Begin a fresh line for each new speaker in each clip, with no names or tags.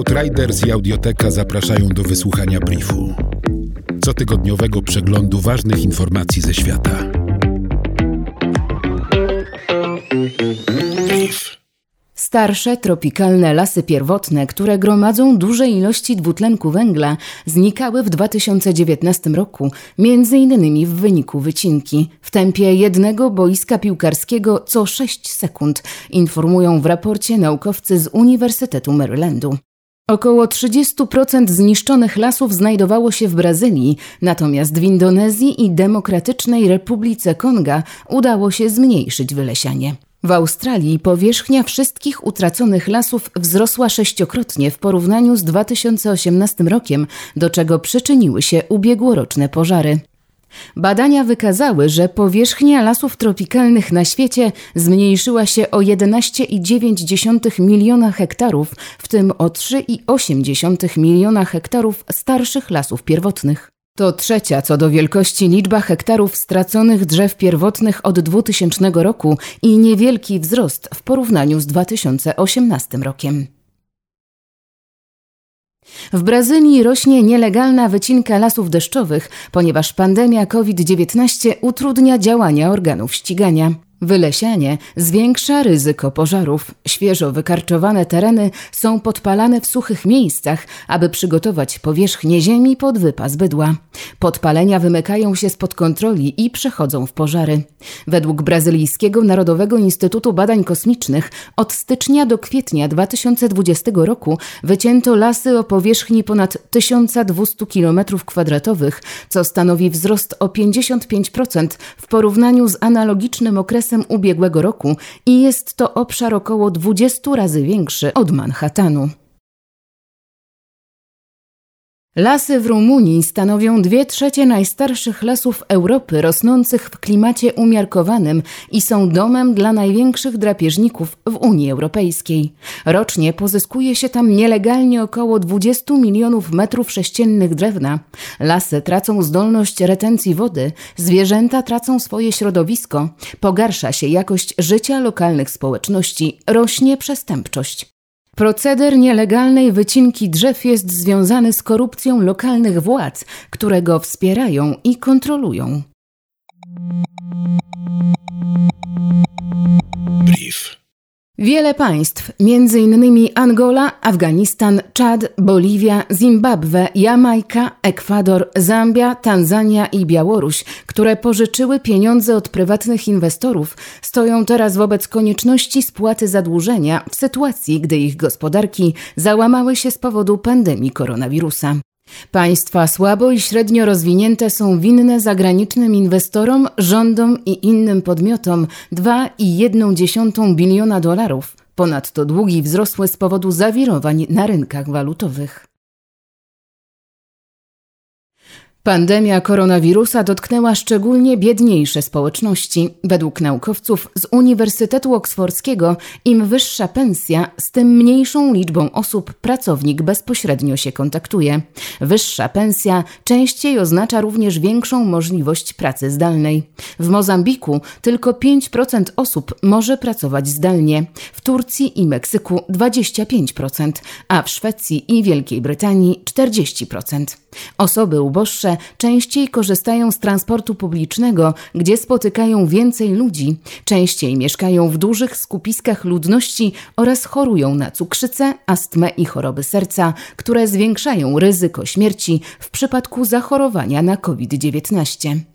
Outriders i Audioteka zapraszają do wysłuchania briefu. Cotygodniowego przeglądu ważnych informacji ze świata.
Starsze tropikalne lasy pierwotne, które gromadzą duże ilości dwutlenku węgla, znikały w 2019 roku, między innymi w wyniku wycinki, w tempie jednego boiska piłkarskiego co 6 sekund, informują w raporcie naukowcy z Uniwersytetu Marylandu. Około 30% zniszczonych lasów znajdowało się w Brazylii, natomiast w Indonezji i Demokratycznej Republice Konga udało się zmniejszyć wylesianie. W Australii powierzchnia wszystkich utraconych lasów wzrosła sześciokrotnie w porównaniu z 2018 rokiem, do czego przyczyniły się ubiegłoroczne pożary. Badania wykazały, że powierzchnia lasów tropikalnych na świecie zmniejszyła się o 11,9 miliona hektarów, w tym o 3,8 miliona hektarów starszych lasów pierwotnych. To trzecia co do wielkości liczba hektarów straconych drzew pierwotnych od 2000 roku i niewielki wzrost w porównaniu z 2018 rokiem. W Brazylii rośnie nielegalna wycinka lasów deszczowych, ponieważ pandemia COVID-19 utrudnia działania organów ścigania. Wylesianie zwiększa ryzyko pożarów. Świeżo wykarczowane tereny są podpalane w suchych miejscach, aby przygotować powierzchnię ziemi pod wypas bydła. Podpalenia wymykają się spod kontroli i przechodzą w pożary. Według Brazylijskiego Narodowego Instytutu Badań Kosmicznych od stycznia do kwietnia 2020 roku wycięto lasy o powierzchni ponad 1200 km2, co stanowi wzrost o 55% w porównaniu z analogicznym okresem okresem ubiegłego roku i jest to obszar około 20 razy większy od Manhattanu. Lasy w Rumunii stanowią dwie trzecie najstarszych lasów Europy rosnących w klimacie umiarkowanym i są domem dla największych drapieżników w Unii Europejskiej. Rocznie pozyskuje się tam nielegalnie około 20 milionów metrów sześciennych drewna. Lasy tracą zdolność retencji wody, zwierzęta tracą swoje środowisko, pogarsza się jakość życia lokalnych społeczności, rośnie przestępczość. Proceder nielegalnej wycinki drzew jest związany z korupcją lokalnych władz, które go wspierają i kontrolują. Wiele państw, m.in. Angola, Afganistan, Czad, Boliwia, Zimbabwe, Jamajka, Ekwador, Zambia, Tanzania i Białoruś, które pożyczyły pieniądze od prywatnych inwestorów, stoją teraz wobec konieczności spłaty zadłużenia w sytuacji, gdy ich gospodarki załamały się z powodu pandemii koronawirusa. Państwa słabo i średnio rozwinięte są winne zagranicznym inwestorom, rządom i innym podmiotom 2,1 biliona dolarów. Ponadto długi wzrosły z powodu zawirowań na rynkach walutowych. Pandemia koronawirusa dotknęła szczególnie biedniejsze społeczności. Według naukowców z Uniwersytetu Oksfordzkiego im wyższa pensja, z tym mniejszą liczbą osób pracownik bezpośrednio się kontaktuje. Wyższa pensja częściej oznacza również większą możliwość pracy zdalnej. W Mozambiku tylko 5% osób może pracować zdalnie, w Turcji i Meksyku 25%, a w Szwecji i Wielkiej Brytanii 40%. Osoby uboższe częściej korzystają z transportu publicznego, gdzie spotykają więcej ludzi, częściej mieszkają w dużych skupiskach ludności oraz chorują na cukrzycę, astmę i choroby serca, które zwiększają ryzyko śmierci w przypadku zachorowania na COVID-19.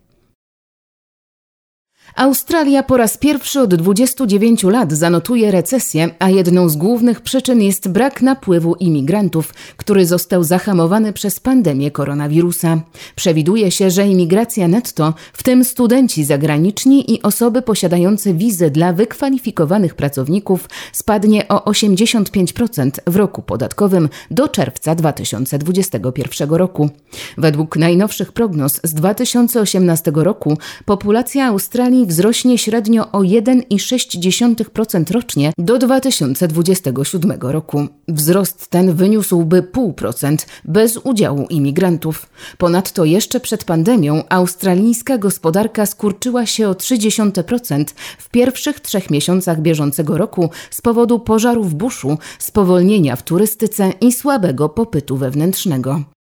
Australia po raz pierwszy od 29 lat zanotuje recesję, a jedną z głównych przyczyn jest brak napływu imigrantów, który został zahamowany przez pandemię koronawirusa. Przewiduje się, że imigracja netto, w tym studenci zagraniczni i osoby posiadające wizy dla wykwalifikowanych pracowników, spadnie o 85% w roku podatkowym do czerwca 2021 roku. Według najnowszych prognoz z 2018 roku populacja Australii Wzrośnie średnio o 1,6% rocznie do 2027 roku. Wzrost ten wyniósłby 0,5% bez udziału imigrantów. Ponadto jeszcze przed pandemią australijska gospodarka skurczyła się o 0,3% w pierwszych trzech miesiącach bieżącego roku z powodu pożarów buszu, spowolnienia w turystyce i słabego popytu wewnętrznego.